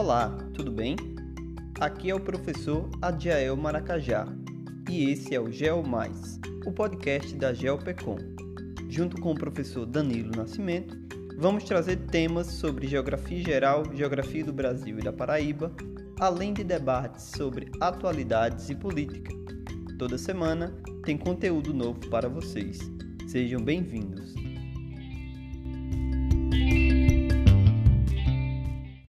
Olá, tudo bem? Aqui é o professor Adiael Maracajá e esse é o Geo Mais, o podcast da GeoPecom. Junto com o professor Danilo Nascimento, vamos trazer temas sobre geografia geral, geografia do Brasil e da Paraíba, além de debates sobre atualidades e política. Toda semana tem conteúdo novo para vocês. Sejam bem-vindos.